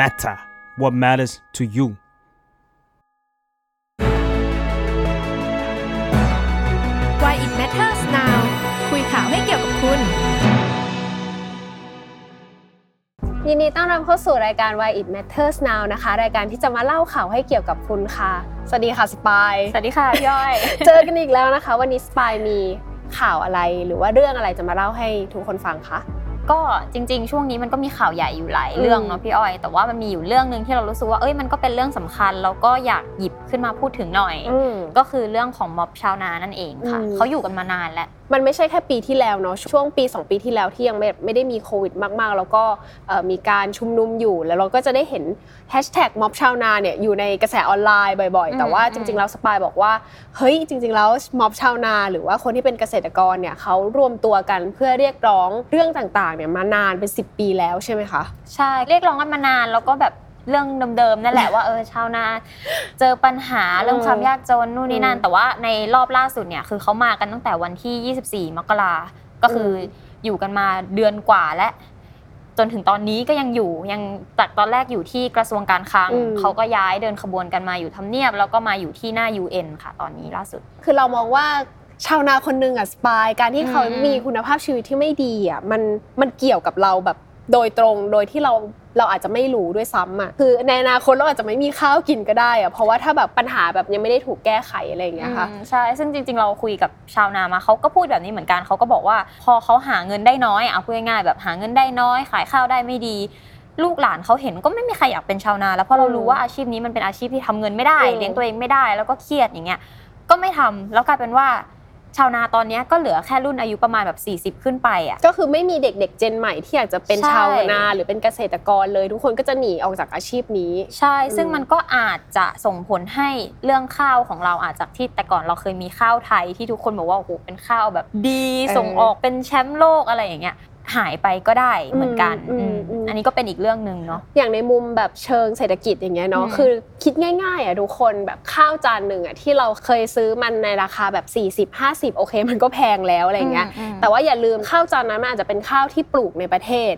matter what matters to you Why it matters now คุยข่าวให้เกี่ยวกับคุณ ยินดีต้อนรับเข้าสู่รายการ Why It Matters Now นะคะ รายการที่จะมาเล่าข่าวให้เกี่ยวกับคุณค่ะ สวัสดีค่ะสปาย สวัสดีค่ะพี่ย่อย เจอกันอีกแล้วนะคะ วันนี้สปายมีข่าวอะไรหรือว่าเรื่องอะไรจะมาเล่าให้ทุกคนฟังคะ ก็จริง ๆ ช่วงนี้มันก็มีข่าวใหญ่อยู่หลายเรื่องเนาะพี่อ้อย แต่ว่ามันมีอยู่เรื่องหนึ่งที่เรารู้สึกว่าเอ้ยมันก็เป็นเรื่องสำคัญแล้วก็อยากหยิบขึ้นมาพูดถึงหน่อยอืมก็คือเรื่องของม็อบชาวนานั่นเองค่ะอืมเขาอยู่กันมานานแล้วมันไม่ใช่แค่ปีที่แล้วเนาะช่วงปี 2 ปีที่แล้วที่ยังไม่ไม่ได้มีโควิดมาก ๆ แล้วก็เอ่อมีการชุมนุมอยู่แล้วเราก็จะได้เห็นแฮชแท็กม็อบชาวนาเนี่ยอยู่ในกระแสออนไลน์บ่อยอืๆมแต่ว่าอืมจริง ๆ แล้วสปายบอกว่าเฮ้ยจริง ๆ แล้วม็อบชาวนา หรือว่าคนที่เป็นเกษตรกรเนี่ยเขารวมตัวกันเพื่อเรียกร้องเรื่องต่างๆเนี่ยมานานเป็น 10 ปีแล้วใช่ไหมคะ ใช่เรียกร้องกันมานานแล้วก็แบบเรื่องเดิมๆนั่นแหละว่าเออชาวนาเจอปัญหาเรื่องความยากจนนู่นนี่นั่นอืมแต่ว่าในรอบล่าสุดเนี่ยคือเขามากันตั้งแต่วันที่ 24 มกราก็คืออมอยู่กันมาเดือนกว่าและจนถึงตอนนี้ก็ยังอยู่ยังจากตอนแรกอยู่ที่กระทรวงการคลังอืมเขาก็ย้ายเดินขบวนกันมาอยู่ทำเนียบ แล้วก็มาอยู่ที่หน้า UN ค่ะ ตอนนี้ล่าสุด คือเรามองว่า ชาวนาคนหนึ่งอะสปายการที่เขาอืมมีคุณภาพชีวิตที่ไม่ดีอะมันมันเกี่ยวกับเราแบบโดยตรงโดยที่เราเราอาจจะไม่รู้ด้วยซ้ำอะคือในอนาคตเราอาจจะไม่มีข้าวกินก็ได้อะเพราะว่าถ้าแบบปัญหาแบบยังไม่ได้ถูกแก้ไขอะไรอย่างเงี้ยค่ะอืมใช่ซึ่งจริง ๆ เราคุยกับชาวนามาเขาก็พูดแบบนี้เหมือนกันเขาก็บอกว่า พอเขาหาเงินได้น้อยเอาพูดง่ายๆแบบหาเงินได้น้อย ขายข้าวได้ไม่ดี ลูกหลานเขาเห็นก็ไม่มีใครอยากเป็นชาวนา แล้วเพราะเรารู้ว่าอาชีพนี้มันเป็นอาชีพที่ทำเงินไม่ได้อืมเลี้ยงตัวเองไม่ได้แล้วก็เครียดอย่างเงี้ยก็ไม่ทำแล้วกลายเป็นว่า ชาวนาตอนเนี้ยก็เหลือแค่รุ่นอายุประมาณแบบ 40 ขึ้นไปอะ ก็คือไม่มีเด็กๆ เจนใหม่ที่อยากจะเป็นใช่ ชาวนาหรือเป็นเกษตรกรเลย ทุกคนก็จะหนีออกจากอาชีพนี้ ใช่ ซึ่งอืมมันก็อาจจะส่งผลให้เรื่องข้าวของเราอาจจากที่แต่ก่อนเราเคยมีข้าวไทยที่ทุกคนบอกว่าโอ้โหเป็นข้าวแบบดีส่งออกเป็นแชมป์โลกอะไรอย่างเงี้ย หายไปก็ได้เหมือนกันอืมอืมอืม อันนี้ก็เป็นอีกเรื่องหนึ่งเนาะ อย่างในมุมแบบเชิงเศรษฐกิจอย่างเงี้ยเนาะอืม คือคิดง่ายๆอะทุกคนแบบข้าวจานหนึ่งอะที่เราเคยซื้อมันในราคาแบบ 40 50 โอเค มันก็แพงแล้วอะไรเงี้ยอืมแต่ว่าอย่าลืมข้าวจานนั้นมันอาจจะเป็นข้าวที่ปลูกในประเทศ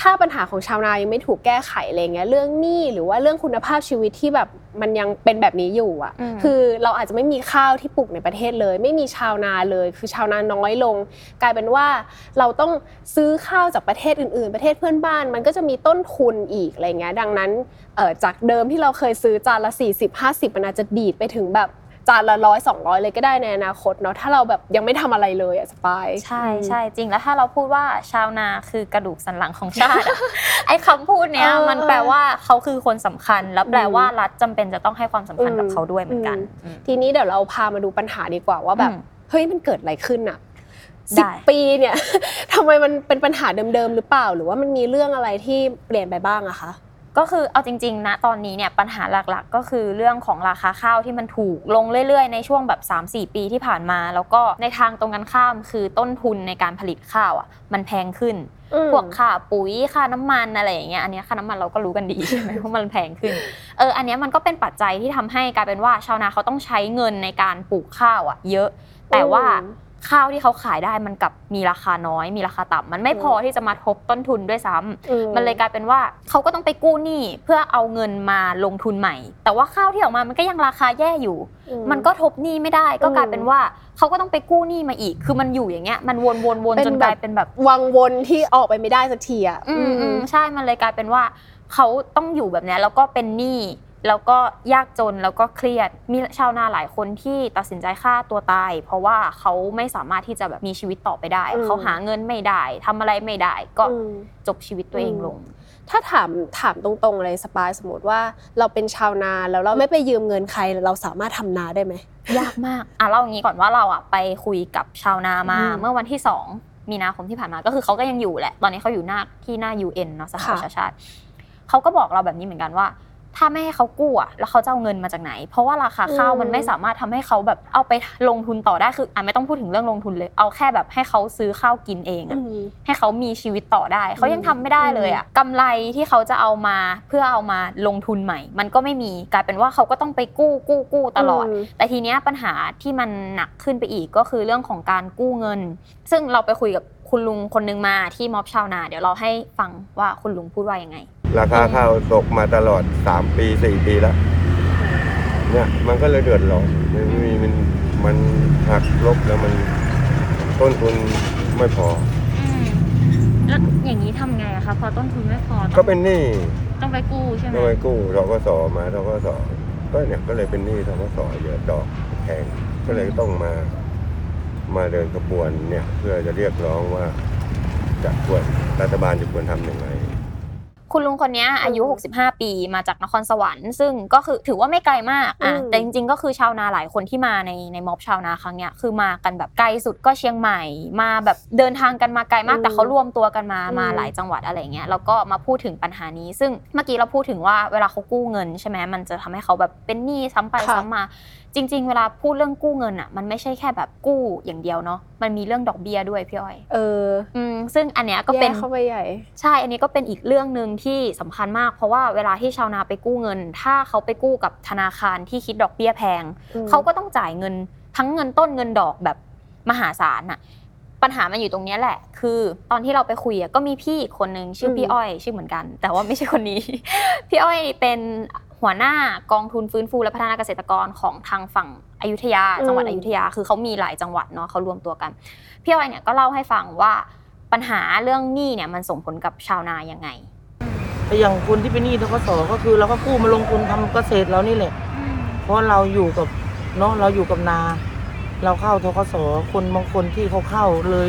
ถ้าปัญหาของชาวนายังไม่ถูกแก้ไขอะไรเงี้ยเรื่องหนี้หรือว่าเรื่องคุณภาพชีวิตที่แบบมันยังเป็นแบบนี้อยู่อะอืมคือเราอาจจะไม่มีข้าวที่ปลูกในประเทศเลย ไม่มีชาวนาเลย คือชาวนาน้อยลง กลายเป็นว่าเราต้องซื้อข้าวจากประเทศอื่น ๆ ประเทศเพื่อนบ้าน มันก็จะมีต้นทุนอีกอะไรเงี้ยดังนั้นเอ่อจากเดิมที่เราเคยซื้อจานละ 40 50มันอาจจะดีดไปถึงแบบ จานละร้อยสองร้อยเลยก็ได้ในอนาคตเนาะถ้าเราแบบยังไม่ทำอะไรเลยอะสปายใช่ใช่จริงแล้วถ้าเราพูดว่าชาวนาคือกระดูกสันหลังของชาติอะไอ้คำพูดเนี้ยเออมันแปลว่าเขาคือคนสำคัญ แล้วแปลอืมว่ารัฐจำเป็นจะต้องให้ความสำคัญกับอืมเขาด้วยเหมือนกันอืมอืมทีนี้เดี๋ยวเราพามาดูปัญหาดีกว่าว่าแบบอืมเฮ้ยมันเกิดอะไรขึ้นอะได้สิบปีเนี่ยทำไมมันเป็นปัญหาเดิมๆหรือเปล่า หรือว่ามันมีเรื่องอะไรที่เปลี่ยนไปบ้างอะคะ ก็คือเอาจริงๆนะตอนนี้เนี่ยปัญหาหลักๆ ก็คือเรื่องของราคาข้าวที่มันถูกลงเรื่อยๆ ในช่วงแบบ 3-4 ปีที่ผ่านมา แล้วก็ในทางตรงกันข้ามคือต้นทุนในการผลิตข้าวอะมันแพงขึ้นอืมพวกค่าปุ๋ยค่าน้ำมันอะไรอย่างเงี้ยอันเนี้ยค่าน้ำมันเราก็รู้กันดีใช่ไหมว่ามันแพงขึ้นเอออันเนี้ยมันก็เป็นปัจจัยที่ทำให้กลายเป็นว่าชาวนาเขาต้องใช้เงินในการปลูกข้าวอะ เยอะ แต่ว่าอืม ข้าวที่เขาขายได้มันกลับมีราคาน้อย มีราคาต่ำมันไม่พอที่จะมาทบต้นทุนด้วยซ้ำอืมันเลยกลายเป็นว่าเขาก็ต้องไปกู้หนี้เพื่อเอาเงินมาลงทุนใหม่ แต่ว่าข้าวที่ออกมามันก็ยังราคาแย่อยู่อืมันก็ทบหนี้ไม่ได้ก็อืมกลายเป็นว่าเขาก็ต้องไปกู้หนี้มาอีก คือมันอยู่อย่างเงี้ยมันวนวนวนเป็นจนแบบกลายเป็นแบบวังวนที่ออกไปไม่ได้สักทีอะอืมอืมใช่มันเลยกลายเป็นว่าเขาต้องอยู่แบบเนี้ยแล้วก็เป็นหนี้ แล้วก็ยากจนแล้วก็เครียด มีชาวนาหลายคนที่ตัดสินใจฆ่าตัวตาย เพราะว่าเขาไม่สามารถที่จะแบบมีชีวิตต่อไปได้อืมเขาหาเงินไม่ได้ทำอะไรไม่ได้ ก็อืมจบชีวิตตัวเองลง ถ้าถามถามตรงๆเลยสปายสมมติว่าเราเป็นชาวนาแล้วเราไม่ไปยืมเงินใครเราสามารถทำนาได้ไหมยากมากอะเล่าอย่างนี้ก่อนว่าเราอะไปคุยกับชาวนามาอืมเมื่อวันที่2มีนาคมที่ผ่านมาก็คือเขาก็ยังอยู่แหละ ตอนนี้เขาอยู่หน้าที่หน้า UN เนาะสหประชาชาติเขาก็บอกเราแบบนี้เหมือนกันว่า ถ้าไม่ให้เขากู้อะแล้วเขาจะเอาเงินมาจากไหน เพราะว่าราคาข้าวอืมมันไม่สามารถทำให้เขาแบบเอาไปลงทุนต่อได้คืออะไม่ต้องพูดถึงเรื่องลงทุนเลย เอาแค่แบบให้เขาซื้อข้าวกินเองอือะมให้เขามีชีวิตต่อได้เขายังทำไม่ได้เลยอะกำไรที่เขาจะเอามาเพื่อเอามาลงทุนใหม่ มันก็ไม่มีกลายเป็นว่าเขาก็ต้องไปกู้กู้กู้ตลอดอืมแต่ทีเนี้ยปัญหาที่มันหนักขึ้นไปอีกก็คือเรื่องของการกู้เงิน ซึ่งเราไปคุยกับคุณลุงคนนึงมาที่ม็อบชาวนา เดี๋ยวเราให้ฟังว่าคุณลุงพูดว่ายังไง ราคาข้าวตกมาตลอดสามปีสี่ปีแล้ว เนี่ยมันก็เลยเดือดร้อนมันมีมันมันหักลบแล้วมันต้นทุนไม่พอ แล้วอย่างนี้ทำไงอะคะพอต้นทุนไม่พอต้องก็เป็นหนี้ต้องไปกู้ใช่ไหมก็ไปกู้ทกสมาทกสก็เนี่ยก็เลยเป็นหนี้ทกสเยอะดอกแพงก็เลยต้องมามาเดินขบวนเนี่ยเพื่อจะเรียกร้องว่าจะควรรัฐบาลจะควรทำยังไง คุณลุงคนเนี้ยอายุ 65 ปีมาจากนครสวรรค์ ซึ่งก็คือถือว่าไม่ไกลมากอะอืมแต่จริงๆก็คือชาวนาหลายคนที่มาในในม็อบชาวนาครั้งเนี้ยคือมากันแบบไกลสุดก็เชียงใหม่ มาแบบเดินทางกันมาไกลมากแต่เขารวมตัวกันมามาหลายจังหวัดอะไรเงี้ยแล้วก็มาพูดถึงปัญหานี้ ซึ่งเมื่อกี้เราพูดถึงว่าเวลาเขากู้เงินใช่ไหมมันจะทำให้เขาแบบเป็นหนี้ซ้ำไปค่ะซ้ำมาจริง ๆ เวลาพูดเรื่องกู้เงินอะมันไม่ใช่แค่แบบกู้อย่างเดียวเนาะมันมีเรื่องดอกเบี้ยด้วยพี่อ้อย เออ อืมซึ่งอันเนี้ยก็เป็นแยเข้าไปใหญ่ ใช่อันนี้ก็เป็นอีกเรื่องหนึ่งที่สำคัญมาก เพราะว่าเวลาที่ชาวนาไปกู้เงิน ถ้าเขาไปกู้กับธนาคารที่คิดดอกเบี้ยแพงอืมเขาก็ต้องจ่ายเงินทั้งเงินต้นเงินดอกแบบมหาศาลน่ะปัญหามันอยู่ตรงเนี้ยแหละ คือตอนที่เราไปคุยอะก็มีพี่อีกคนนึงชื่อพี่อ้อย ชื่อเหมือนกัน แต่ว่าไม่ใช่คนนี้ พี่อ้อยเป็นหัวหน้ากองทุนฟื้นฟูและพัฒนาเกษตรกรของทางฝั่งอยุธยา จังหวัดอืมอยุธยา คือเขามีหลายจังหวัดเนาะเขารวมตัวกัน พี่อ้อยเนี่ยก็เล่าให้ฟังว่าปัญหาเรื่องหนี้เนี่ยมันส่งผลกับชาวนายังไง แต่อย่างคนที่เป็นหนี้ทกศก็คือเราก็กู้มาลงทุนทำเกษตรเรานี่แหละเพราะเราอยู่กับเนาะเราอยู่กับนา เราเข้าทกศคนบางคนที่เขาเข้าเลย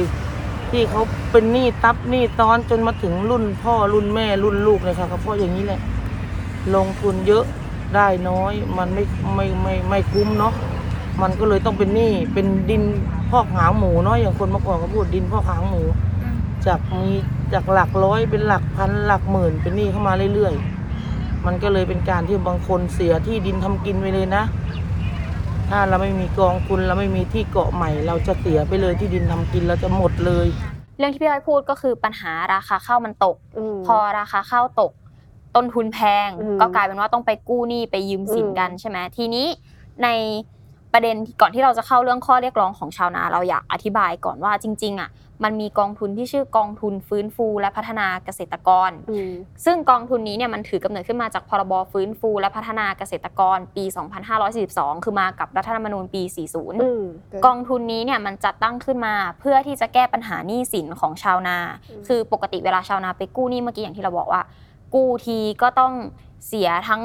ที่เขาเป็นหนี้ตับหนี้ตอนจนมาถึงรุ่นพ่อรุ่นแม่รุ่นลูกเลยค่ะก็เพราะอย่างนี้แหละ ลงทุนเยอะได้น้อย มันไม่ไม่ไม่ไม่คุ้มเนาะมันก็เลยต้องเป็นหนี้เป็นดินพอกหางหมูเนาะอย่างคนเมื่อก่อนเขาพูดดินพอกหางหมูจากมี จากหลักร้อยเป็นหลักพันหลักหมื่นเป็นหนี้เข้ามาเรื่อยๆ มันก็เลยเป็นการที่บางคนเสียที่ดินทำกินไปเลยนะ ถ้าเราไม่มีกองทุนเราไม่มีที่เกาะใหม่ เราจะเสียไปเลยที่ดินทำกินเราจะหมดเลย เรื่องที่พี่อ้อยพูดก็คือปัญหาราคาข้าวมันตกมพอราคาข้าวตก ต้นทุนแพงอืมก็กลายเป็นว่าต้องไปกู้หนี้ไปยืมสินอืมกันใช่ไหมทีนี้ใน ประเด็นก่อนที่เราจะเข้าเรื่องข้อเรียกร้องของชาวนา เราอยากอธิบายก่อนว่าจริง ๆอะมันมีกองทุนที่ชื่อกองทุนฟื้นฟู และพัฒนาเกษตรกรอืมซึ่งกองทุนนี้เนี่ยมันถือกำเนิดขึ้นมาจากพรบฟื้นฟู และพัฒนาเกษตรกรปี 2542 คือมากับรัฐธรรมนูญปี 40อืมกองทุนนี้เนี่ยมันจัดตั้งขึ้นมาเพื่อที่จะแก้ปัญหาหนี้สินของชาวนาอืมคือปกติเวลาชาวนาไปกู้หนี้เมื่อกี้อย่างที่เราบอกว่า กู้ทีก็ต้องเสียทั้ง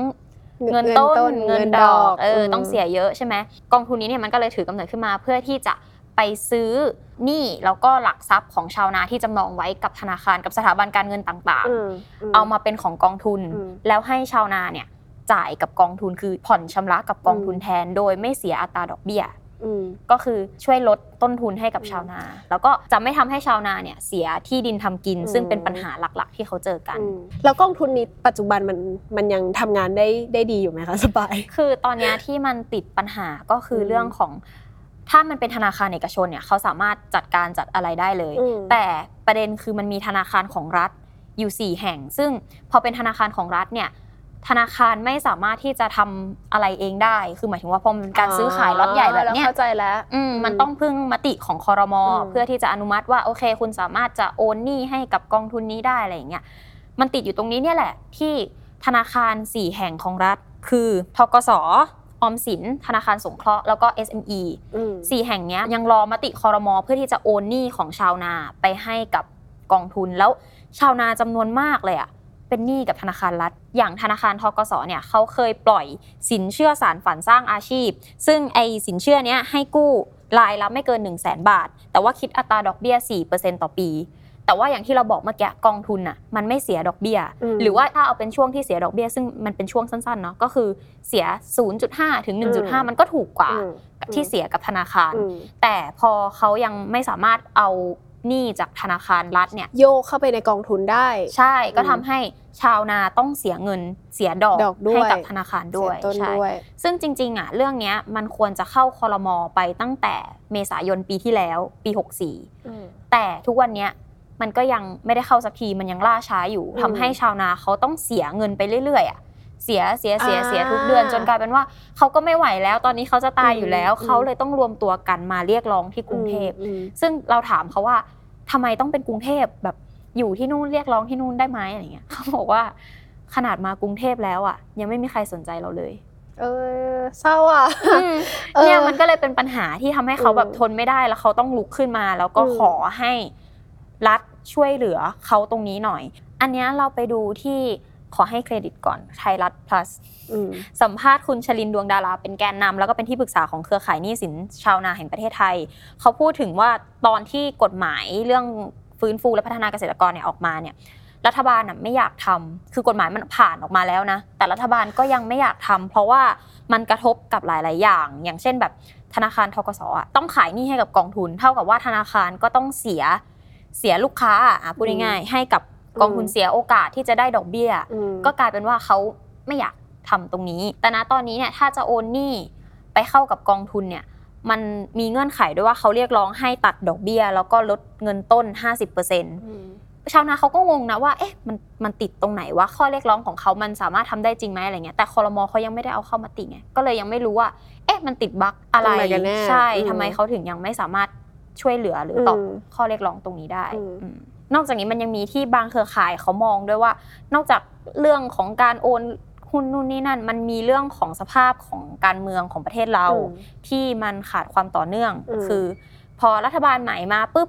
เงินต้นเงินดอกเออต้องเสียเยอะใช่ไหมกองทุนนี้เนี่ยมันก็เลยถือกำเนิดขึ้นมาเพื่อที่จะไปซื้อหนี้แล้วก็หลักทรัพย์ของชาวนาที่จำนองไว้กับธนาคารกับสถาบันการเงินต่างอืมๆเอามาเป็นของกองทุนอืมแล้วให้ชาวนาเนี่ยจ่ายกับกองทุนคือผ่อนชำระกับกองทุนแทน โดยไม่เสียอัตราดอกเบี้ยอืม ก็คือช่วยลดต้นทุนให้กับอืมชาวนา แล้วก็จะไม่ทำให้ชาวนาเนี่ยเสียที่ดินทำกินอืมซึ่งเป็นปัญหาหลักๆ ที่เขาเจอกันอืมแล้วกองทุนนี้ปัจจุบันมันมันยังทำงานได้ได้ดีอยู่ไหมคะสบาย คือตอนเนี้ยที่มันติดปัญหาก็คืออมเรื่องของ ถ้ามันเป็นธนาคารเอกชนเนี่ยเขาสามารถจัดการจัดอะไรได้เลยอืมแต่ประเด็นคือมันมีธนาคารของรัฐอยู่ 4 แห่ง ซึ่งพอเป็นธนาคารของรัฐเนี่ย ธนาคารไม่สามารถที่จะทำอะไรเองได้ คือหมายถึงว่าพอมันเป็นการซื้อขายล็อตใหญ่แบบเนี้ยเข้าใจแล้วอืมมันอืมต้องพึ่งมติของคอรมออืมเพื่อที่จะอนุมัติว่าโอเค คุณสามารถจะโอนหนี้ให้กับกองทุนนี้ได้อะไรอย่างเงี้ย มันติดอยู่ตรงนี้เนี่ยแหละ ที่ธนาคาร 4 แห่งของรัฐ คือทกสออมสิน ธนาคารสงเคราะห์แล้วก็ SME อืมสี่แห่งเนี้ยยังรอมติคอรมอเพื่อที่จะโอนหนี้ของชาวนาไปให้กับกองทุนแล้วชาวนาจำนวนมากเลยอะ เป็นหนี้กับธนาคารรัฐ อย่างธนาคารทกสเนี่ยเขาเคยปล่อยสินเชื่อสารฝันสร้างอาชีพ ซึ่งไอสินเชื่อเนี้ยให้กู้รายละไม่เกิน 1 0 0 0 0แบาท แต่ว่าคิดอัตราดอกเบี้ย 4%ต่อปี แต่ว่าอย่างที่เราบอกเมื่อกี้กองทุนน่ะมันไม่เสียดอกเบี้ยอืมหรือว่าถ้าเอาเป็นช่วงที่เสียดอกเบี้ย ซึ่งมันเป็นช่วงสั้นๆเนาะก็คือเสีย 0.5 ถึง 1.5 มันก็ถูกกว่าอืมที่เสียกับธนาคารอืมแต่พอเขายังไม่สามารถเอา หนี้จากธนาคารรัฐเนี่ยโยกเข้าไปในกองทุนได้ ใช่ก็อืมทำให้ชาวนาต้องเสียเงินเสียดอกดอกด้วยให้กับธนาคารด้วยเสีต้นใช่ด้วยซึ่งจริงๆอะเรื่องเนี้ยมันควรจะเข้าคอรมอไปตั้งแต่เมษายนปีที่แล้วปี 64อืมแต่ทุกวันเนี้ยมันก็ยังไม่ได้เข้าสักทีมันยังล่าช้าอยู่อืมทำให้ชาวนาเขาต้องเสียเงินไปเรื่อยๆอะ เสียเสียเสียอ่าเสียทุกเดือนจนกลายเป็นว่าเขาก็ไม่ไหวแล้ว ตอนนี้เขาจะตายอยู่แล้วอืมเขาเลยต้องรวมตัวกันมาเรียกร้องที่กรุงเทพอืมซึ่งเราถามเขาว่าทำไมต้องเป็นกรุงเทพแบบอยู่ที่นู่นเรียกร้องที่นู่นได้ไหมอะไรเงี้ยเขาบอกว่าขนาดมากรุงเทพแล้วอะ ยังไม่มีใครสนใจเราเลย เออเศร้าอะเออเนี่ยมันก็เลยเป็นปัญหาที่ทำให้เขาแบบอืมทนไม่ได้แล้วเขาต้องลุกขึ้นมา แล้วก็อืมขอให้รัฐช่วยเหลือเขาตรงนี้หน่อย อันเนี้ยเราไปดูที่ ขอให้เครดิตก่อนไทยรัฐ plus อืมสัมภาษณ์คุณชลินดวงดาราเป็นแกนนำแล้วก็เป็นที่ปรึกษาของเครือข่ายหนี้สินชาวนาแห่งประเทศไทย เขาพูดถึงว่าตอนที่กฎหมายเรื่องฟื้นฟูและพัฒนาเกษตรกรเนี่ยออกมาเนี่ยรัฐบาลน่ะไม่อยากทำคือกฎหมายมันผ่านออกมาแล้วนะ แต่รัฐบาลก็ยังไม่อยากทำเพราะว่ามันกระทบกับหลาย ๆ อย่าง อย่างเช่นแบบธนาคารทกสอะต้องขายหนี้ให้กับกองทุน เท่ากับว่าธนาคารก็ต้องเสียเสียลูกค้าอะพูดง่ายๆให้กับ กองทุนอืมเสียโอกาสที่จะได้ดอกเบี้ยอืมก็กลายเป็นว่าเขาไม่อยากทำตรงนี้ แต่ณตอนนี้เนี่ยถ้าจะโอนหนี้ไปเข้ากับกองทุนเนี่ยมันมีเงื่อนไขด้วยว่าเขาเรียกร้องให้ตัดดอกเบี้ย แล้วก็ลดเงินต้น 50%ชาวนาเขาก็งงนะว่าเอ๊ะมันมันติดตรงไหนวะข้อเรียกร้องของเขามันสามารถทำได้จริงไหมอะไรเงี้ยแต่คอรมอเขายังไม่ได้เอาเข้ามาติไงก็เลยยังไม่รู้ว่า เอ๊ะมันติดบั๊กอะไรตรงไหนกันแน่ใช่อืมทำไมเขาถึงยังไม่สามารถช่วยเหลือหรือตอบอืมข้อเรียกร้องตรงนี้ได้อืมอืม นอกจากนี้มันยังมีที่บางเครือข่ายเขามองด้วยว่า นอกจากเรื่องของการโอนหุ้นนู่นนี่นั่น มันมีเรื่องของสภาพของการเมืองของประเทศเราอืมที่มันขาดความต่อเนื่องอืมคือ พอรัฐบาลใหม่มาปุ๊บ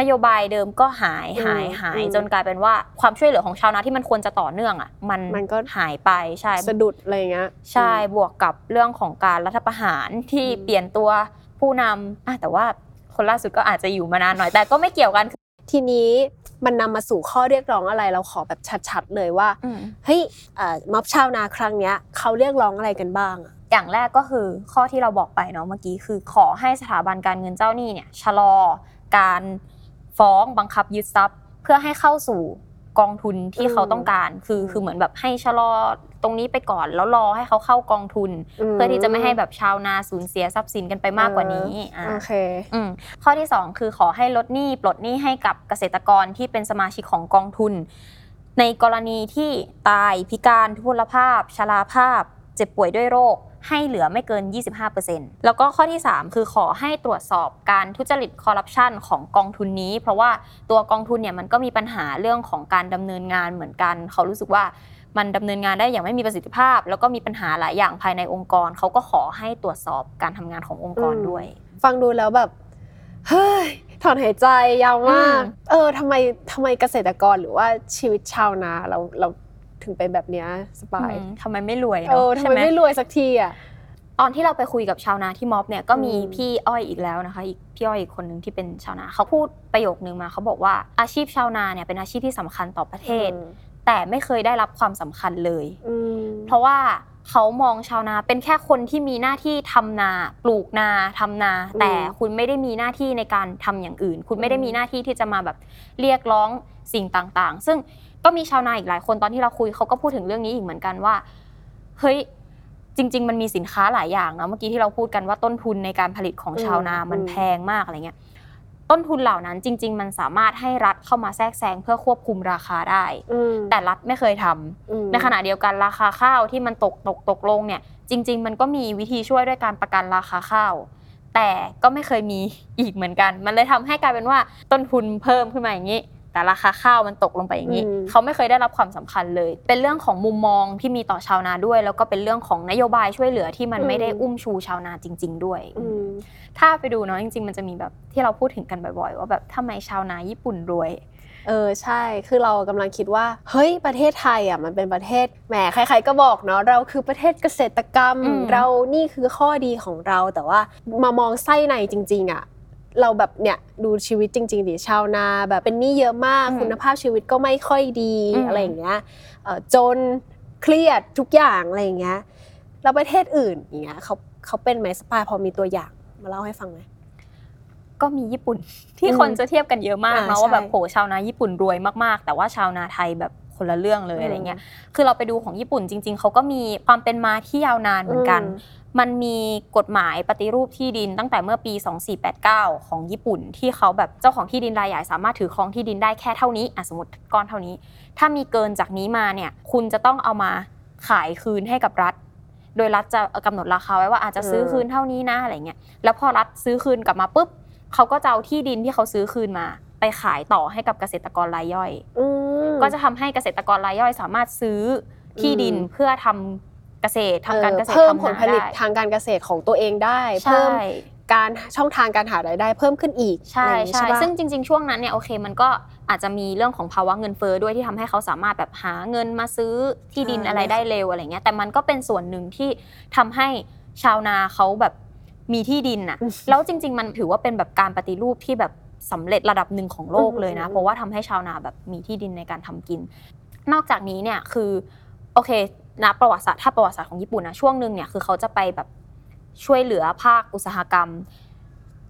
นโยบายเดิมก็หายอืมหายหายอืมจนกลายเป็นว่าความช่วยเหลือของชาวนาที่มันควรจะต่อเนื่องอะมันมันก็หายไปใช่สะดุดอะไรอย่างเงี้ยใช่บวกกับเรื่องของการรัฐประหารที่อืมเปลี่ยนตัวผู้นำอะแต่ว่าคนล่าสุดก็อาจจะอยู่มานานหน่อยแต่ก็ไม่เกี่ยวกัน ทีนี้มันนำมาสู่ข้อเรียกร้องอะไรเราขอแบบชัดๆเลยว่าอืมเฮ้ยเอ่อม็อบชาวนาครั้งเนี้ยเขาเรียกร้องอะไรกันบ้างอะอย่างแรกก็คือข้อที่เราบอกไปเนาะเมื่อกี้คือขอให้สถาบันการเงินเจ้าหนี้เนี่ยชะลอการฟ้องบังคับยึดทรัพย์ เพื่อให้เข้าสู่กองทุนที่เขาต้องการ คือคือเหมือนแบบให้ชะลอ ตรงนี้ไปก่อนแล้วรอให้เขาเข้ากองทุน เพื่อที่จะไม่ให้แบบชาวนาสูญเสียทรัพย์สินกันไปมากกว่านี้อ่าโอเคอืมข้อที่ 2 คือขอให้ลดหนี้ปลดหนี้ให้กับเกษตรกรที่เป็นสมาชิกของกองทุน ในกรณีที่ตายพิการทุพพลภาพ ชราภาพ เจ็บป่วยด้วยโรคให้เหลือไม่เกิน 25%แล้วก็ข้อที่ 3 คือขอให้ตรวจสอบการทุจริตคอร์รัปชันของกองทุนนี้ เพราะว่าตัวกองทุนเนี่ยมันก็มีปัญหาเรื่องของการดำเนินงานเหมือนกัน เขารู้สึกว่า มันดำเนินงานได้อย่างไม่มีประสิทธิภาพ แล้วก็มีปัญหาหลายอย่างภายในองค์กรเขาก็ขอให้ตรวจสอบการทำงานขององค์กรอืมด้วย ฟังดูแล้วแบบเฮ้ยถอนหายใจยาวมากอืมเออทำไมทำไมเกษตรกรหรือว่าชีวิตชาวนาเราเราถึงเป็นแบบเนี้ยสปายอืมทำไมไม่รวยเอเนาะอทำใช่ไมไหมไม่รวยสักทีอะตอนที่เราไปคุยกับชาวนาที่ม็อบเนี่ยก็มีอืมพี่อ้อยอีกแล้วนะคะอีกพี่อ้อยอีกคนหนึ่งที่เป็นชาวนาเขาพูดประโยคนึงมาเขาบอกว่าอาชีพชาวนาเนี่ยเป็นอาชีพที่สำคัญต่อประเทศ แต่ไม่เคยได้รับความสำคัญเลยอืมเพราะว่าเขามองชาวนาเป็นแค่คนที่มีหน้าที่ทำนาปลูกนาทำนา อืมแต่คุณไม่ได้มีหน้าที่ในการทำอย่างอื่น คุณไม่ได้มีหน้าที่ที่จะมาแบบเรียกร้องสิ่งต่างๆ ซึ่งก็มีชาวนาอีกหลายคนตอนที่เราคุยเขาก็พูดถึงเรื่องนี้อีกเหมือนกันว่าเฮ้ยจริง ๆ มันมีสินค้าหลายอย่างเนาะเมื่อกี้ที่เราพูดกันว่าต้นทุนในการผลิตของชาวนามันแพงมากอะไรเงี้ย ต้นทุนเหล่านั้นจริง ๆ มันสามารถให้รัฐเข้ามาแทรกแซงเพื่อควบคุมราคาได้อืมแต่รัฐไม่เคยทำอืมในขณะเดียวกันราคาข้าวที่มันตกตกตกลงเนี่ยจริง ๆ มันก็มีวิธีช่วยด้วยการประกันราคาข้าว แต่ก็ไม่เคยมีอีกเหมือนกัน มันเลยทำให้กลายเป็นว่าต้นทุนเพิ่มขึ้นมาอย่างนี้ แต่ราคาข้าวมันตกลงไปอย่างนี้อืมเขาไม่เคยได้รับความสำคัญเลย เป็นเรื่องของมุมมองที่มีต่อชาวนาด้วย แล้วก็เป็นเรื่องของนโยบายช่วยเหลือที่มันไม่ได้อุ้มชูชาวนาจริง ๆ ด้วยอืมถ้าไปดูเนาะจริง ๆ มันจะมีแบบที่เราพูดถึงกันบ่อย ๆ ว่าแบบทำไมชาวนาญี่ปุ่นรวยเออใช่คือเรากำลังคิดว่า เฮ้ยประเทศไทยอะมันเป็นประเทศแหมใครๆก็บอกเนาะเราคือประเทศเกษตรกรรมอืมเรานี่คือข้อดีของเราแต่ว่ามามองไส้ในจริง ๆ อะ เราแบบเนี่ยดูชีวิตจริง ๆดิชาวนาแบบเป็นหนี้เยอะมากอืมคุณภาพชีวิตก็ไม่ค่อยดีอืมอะไรอย่างเงี้ยเอ่อจนเครียดทุกอย่างอะไรอย่างเงี้ยแล้วประเทศอื่นอย่างเงี้ยเขาเขาเป็นไหมสปายพอมีตัวอย่างมาเล่าให้ฟังไหมก็มีญี่ปุ่นที่อืมคนจะเทียบกันเยอะมากอ่าเนาะว่าแบบใช่โหชาวนาญี่ปุ่นรวยมากๆ แต่ว่าชาวนาไทยแบบคนละเรื่องเลยอืมอะไรเงี้ย คือเราไปดูของญี่ปุ่นจริง ๆเขาก็มีความเป็นมาที่ยาวนานเหมือนกันอื มมันมีกฎหมายปฏิรูปที่ดินตั้งแต่เมื่อปี 2489 ของญี่ปุ่น ที่เขาแบบเจ้าของที่ดินรายใหญ่สามารถถือครองที่ดินได้แค่เท่านี้อะสมมติก้อนเท่านี้ ถ้ามีเกินจากนี้มาเนี่ยคุณจะต้องเอามาขายคืนให้กับรัฐ โดยรัฐจะกำหนดราคาไว้ว่าอาจจะซื้อคืนเท่านี้นะอะไรเงี้ยแล้วพอรัฐซื้อคืนกลับมาปุ๊บเขาก็จะเอาที่ดินที่เขาซื้อคืนมา ไปขายต่อให้กับเกษตรกรรายย่อยอืมก็จะทำให้เกษตรกรรายย่อยสามารถซื้อที่ดินอืมเพื่อทำ เกษตรทำการเกษตรเพิ่มทำผลนาผลิตได้ทางการเกษตรของตัวเองได้ใช่เพิ่มการช่องทางการหารายได้เพิ่มขึ้นอีกใช่อะไรอย่างนี้ใช่ปะซึ่งจริง ๆ ช่วงนั้นเนี่ยโอเคมันก็อาจจะมีเรื่องของภาวะเงินเฟ้อด้วยที่ทำให้เขาสามารถแบบหาเงินมาซื้อที่ดินอ่าอะไรได้เร็วอะไรเงี้ยแต่มันก็เป็นส่วนหนึ่งที่ทำให้ชาวนาเขาแบบมีที่ดินน่ะแล้วจริง ๆ มันถือว่าเป็นแบบการปฏิรูปที่แบบสำเร็จระดับหนึ่งของโลกเลยนะ เพราะว่าทำให้ชาวนาแบบมีที่ดินในการทำกิน นอกจากนี้เนี่ยคือโอเค นะประวัติศาสตร์ถ้าประวัติศาสตร์ของญี่ปุ่นนะช่วงหนึ่งเนี่ยคือเขาจะไปแบบช่วยเหลือภาคอุตสาหกรรม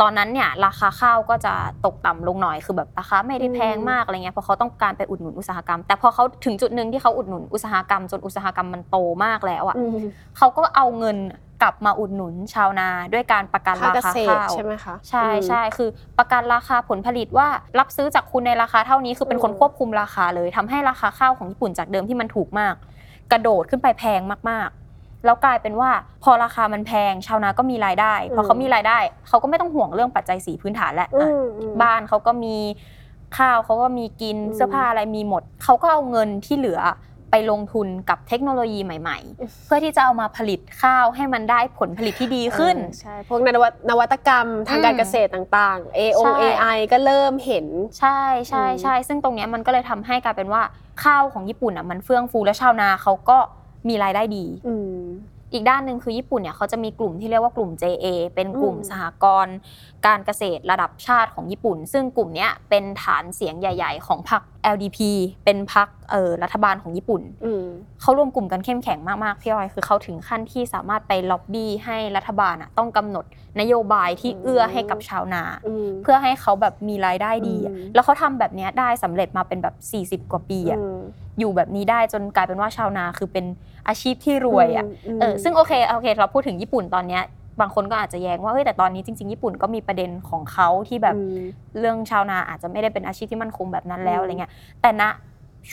ตอนนั้นเนี่ยราคาข้าวก็จะตกต่ำลงหน่อยคือแบบราคาไม่ได้แพงมากอะไรเงี้ยเพราะเขาต้องการไปอุดหนุนอุตสาหกรรม แต่พอเขาถึงจุดหนึ่งที่เขาอุดหนุนอุตสาหกรรม จนอุตสาหกรรมมันโตมากแล้วอะอืมเขาก็เอาเงินกลับมาอุดหนุนชาวนาด้วยการประกันภาคราเกคาษตรข้าวใช่ไหมคะใช่อืมใช่คือประกันราคาผลผลิตว่ารับซื้อจากคุณในราคาเท่านี้คือเป็นคนอืมควบคุมราคาเลยทำให้ราคาข้าวของญี่ปุ่นจากเดิมที่มันถูกมาก กระโดดขึ้นไปแพงมากๆ แล้วกลายเป็นว่าพอราคามันแพงชาวนาก็มีรายได้พอเขามีรายได้เขาก็ไม่ต้องห่วงเรื่องปัจจัยสีพื้นฐานแล้วอือะมอืมบ้านเขาก็มีข้าวเขาก็มีกินอืมเสื้อผ้าอะไรมีหมดเขาก็เอาเงินที่เหลือไปลงทุนกับเทคโนโลยีใหม่ ๆ เพื่อที่จะเอามาผลิตข้าวให้มันได้ผลผลิตที่ดีขึ้นเออใช่พวกนวัตนวัตกรรมทางการอืมเกษตรต่างๆ A ใช่ O AI ก็เริ่มเห็นใช่ใช่อืมใช่ซึ่งตรงเนี้ยมันก็เลยทำให้กลายเป็นว่า ข้าวของญี่ปุ่นอะมันเฟื่องฟูและชาวนาเขาก็มีรายได้ดีอืมอีกด้านหนึ่งคือญี่ปุ่นเนี่ยเขาจะมีกลุ่มที่เรียกว่ากลุ่ม JA เป็นกลุ่มอืมสหกรณ์ การเกษตรระดับชาติของญี่ปุ่น ซึ่งกลุ่มเนี้ยเป็นฐานเสียงใหญ่ ๆ ของพรรค LDP เป็นพรรคเอ่อรัฐบาลของญี่ปุ่นอืมเขารวมกลุ่มกันเข้มแข็งมากๆพี่ออยคือเขาถึงขั้นที่สามารถไปล็อบบี้ให้รัฐบาลอะต้องกำหนดนโยบายที่อืมเอื้อให้กับชาวนาอืมเพื่อให้เขาแบบมีรายได้ดีอะอืมแล้วเขาทำแบบเนี้ยได้สำเร็จมาเป็นแบบ 40 กว่าปีอะอืมอยู่แบบนี้ได้จนกลายเป็นว่าชาวนาคือเป็นอาชีพที่รวยอะมเออซึ่งโอเคโอเค เราพูดถึงญี่ปุ่นตอนเนี้ย บางคนก็อาจจะแย้งว่าเฮ้ยแต่ตอนนี้จริงๆญี่ปุ่นก็มีประเด็นของเขาที่แบบอืมเรื่องชาวนาอาจจะไม่ได้เป็นอาชีพที่มั่นคงแบบนั้นแล้วอืมอะไรเงี้ยแต่ณ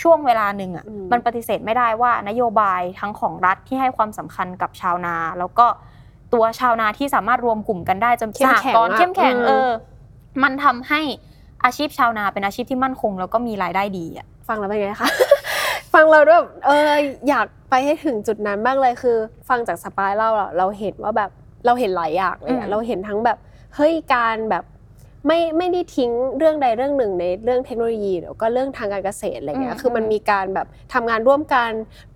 ช่วงเวลาหนึ่งอะอืมมันปฏิเสธไม่ได้ว่านโยบายทั้งของรัฐที่ให้ความสำคัญกับชาวนา แล้วก็ตัวชาวนาที่สามารถรวมกลุ่มกันได้จนเข้สมหแข็งกรณ์อะเข้มแข็งอืมเออ มันทำให้อาชีพชาวนาเป็นอาชีพที่มั่นคง แล้วก็มีรายได้ดีอะฟังแล้วเป็นไงคะฟังเราด้วยแบบเอออยากไปให้ถึงจุดนั้นบ้างเลยคือ ฟังจากสปายเล่าอะเราเห็นว่าแบบ เราเห็นหลายอย่างเลยอือะมเราเห็นทั้งแบบเฮ้ยการแบบไม่ไม่ได้ทิ้งเรื่องใดเรื่องหนึ่งในเรื่องเทคโนโลยีหรือก็เรื่องทางการเกษตรอะไรเงี้ย คือมันมีการแบบทำงานร่วมกัน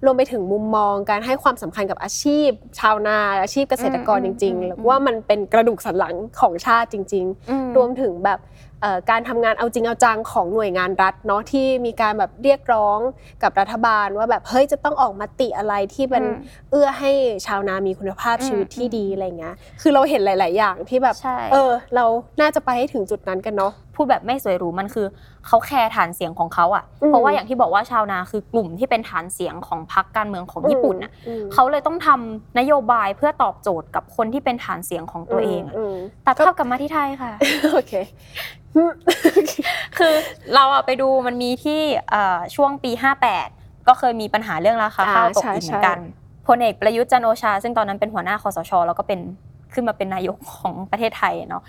รวมไปถึงมุมมอง การให้ความสำคัญกับอาชีพ ชาวนาอาชีพเกษตรกรจริงๆแล้วว่ามันเป็นกระดูกสันหลังของชาติจริงๆอืมรวมถึงแบบเอ่อ การทำงานเอาจริงเอาจังของหน่วยงานรัฐเนาะที่มีการแบบเรียกร้องกับรัฐบาลว่าแบบเฮ้ยจะต้องออกมาติอะไรที่เป็นอืมเอื้อให้ชาวนามีคุณภาพอืมชีวิตที่ดีอะไรเงี้ยคือเราเห็นหลาย ๆ อย่างที่แบบใช่เออเราน่าจะไปให้ถึงจุดนั้นกันเนาะพูดแบบไม่สวยหรูมันคือเขาแคร์ฐานเสียงของเขาอะอืมเพราะว่าอย่างที่บอกว่าชาวนาคือกลุ่มที่เป็นฐานเสียงของพรรคการเมืองของญี่ปุ่นอะอืมเขาเลยต้องทำนโยบายเพื่อตอบโจทย์กับคนที่เป็นฐานเสียงของตัวเองอะมตัดภาพกลับมาที่ไทยค่ะโอเคคือเราอะไปดูมันมีที่เอ่อช่วงปี 58 ก็เคยมีปัญหาเรื่องราคาข้าวอ่าตกใช่อีกเหมือนกันพลเอกประยุทธ์จันทร์โอชา ซึ่งตอนนั้นเป็นหัวหน้าคอสช แล้วก็เป็นขึ้นมาเป็นนายกของประเทศไทยอะเนาะ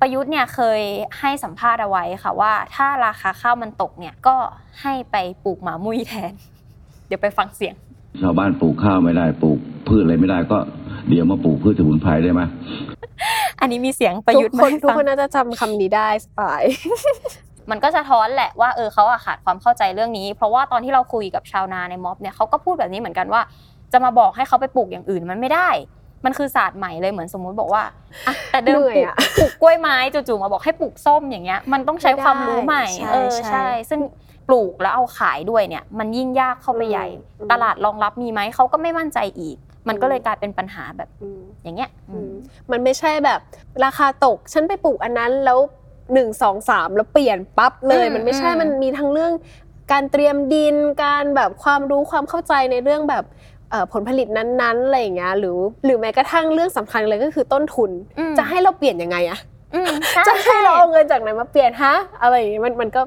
ประยุทธ์เนี่ยเคยให้สัมภาษณ์เอาไว้ค่ะว่า ถ้าราคาข้าวมันตกเนี่ยก็ให้ไปปลูกหมามุ้ยแทน เดี๋ยวไปฟังเสียง ชาวบ้านปลูกข้าวไม่ได้ปลูกพืชอะไรไม่ได้ก็เดี๋ยวมาปลูกพืชสมุนไพรได้ไหมอันนี้มีเสียงประทุยุทกธ์คนมาให้ทุกฟังคนน่าจะจำคำนี้ได้สปายมันก็จะท้อนแหละว่าเออเขาอะขาดความเข้าใจเรื่องนี้ เพราะว่าตอนที่เราคุยกับชาวนาในม็อบเนี่ยเขาก็พูดแบบนี้เหมือนกันว่า จะมาบอกให้เขาไปปลูกอย่างอื่นมันไม่ได้ มันคือศาสตร์ใหม่เลยเหมือนสมมุติบอกว่าอะแต่เดิมเหนื่ปอยลูกอะปลูกกล้วยไม้จู่ๆมาบอกให้ปลูกส้มอย่างเงี้ย มันต้องใช้ความรู้ใหม่ใช่เออใช่ใช่ ซึ่งปลูกแล้วเอาขายด้วยเนี่ย มันยิ่งยากเข้าไปใหญ่อืมตลาดรองรับมีไหมเขาก็ไม่มั่นใจอีก มันก็เลยกลายเป็นปัญหาแบบอืมอย่างเงี้ยอืมมันไม่ใช่แบบ ราคาตกฉันไปปลูกอันนั้นแล้วหนึ่งสองสามแล้วเปลี่ยนปั๊บเลยอืมมันไม่ใช่อืมมันมีทั้งเรื่องการเตรียมดินการแบบความรู้ความเข้าใจในเรื่องแบบเอ่อ ผลผลิตนั้นๆอะไรอย่างเงี้ยหรือหรือแม้กระทั่งเรื่องสำคัญเลยก็คือต้นทุนอืมจะให้เราเปลี่ยนยังไงอะอืมใช่จะให้เราเอาเงินจากไหนมาเปลี่ยนฮะอะไรอย่างงี้มันมันก็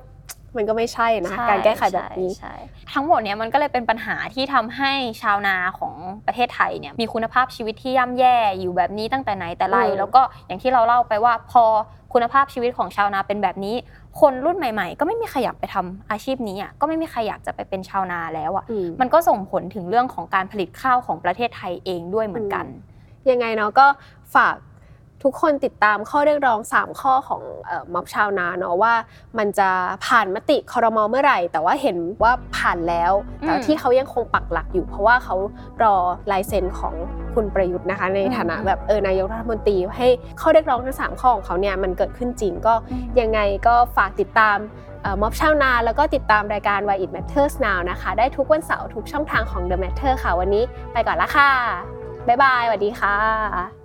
มันก็ไม่ใช่นะใช่การแก้ไขแบบนี้ใช่ใช่ทั้งหมดเนี้ยมันก็เลยเป็นปัญหาที่ทำให้ชาวนาของประเทศไทยเนี่ยมีคุณภาพชีวิตที่ย่ำแย่อยู่แบบนี้ตั้งแต่ไหนแต่ไรอืมแล้วก็อย่างที่เราเล่าไปว่าพอคุณภาพชีวิตของชาวนาเป็นแบบนี้ คนรุ่นใหม่ ๆ ก็ไม่มีใครอยากไปทำอาชีพนี้อะก็ไม่มีใครอยากจะไปเป็นชาวนาแล้วอะอืมมันก็ส่งผลถึงเรื่องของการผลิตข้าวของประเทศไทยเองด้วยเหมือนกัน ยังไงเนาะก็ฝาก ทุกคนติดตามข้อเรียกร้อง 3 ข้อของเอ่อม็อบชาวนาเนาะว่า มันจะผ่านมติคอรมอเมื่อไหร่ แต่ว่าเห็นว่าผ่านแล้ว แต่อืมที่เขายังคงปักหลักอยู่ เพราะว่าเขารอลายเซ็นของคุณประยุทธ์นะคะ ในฐานะอืมแบบเออนายกรัฐมนตรีให้ข้อเรียกร้องทั้ง3ข้อของเขาเนี่ยมันเกิดขึ้นจริงก็อืมยังไงก็ฝากติดตามม็อบชาวนา แล้วก็ติดตามรายการ Why It Matters Now นะคะ ได้ทุกวันเสาร์ทุกช่องทางของ The Matter ค่ะวันนี้ ไปก่อนละค่ะบ๊ายบายสวัสดีค่ะ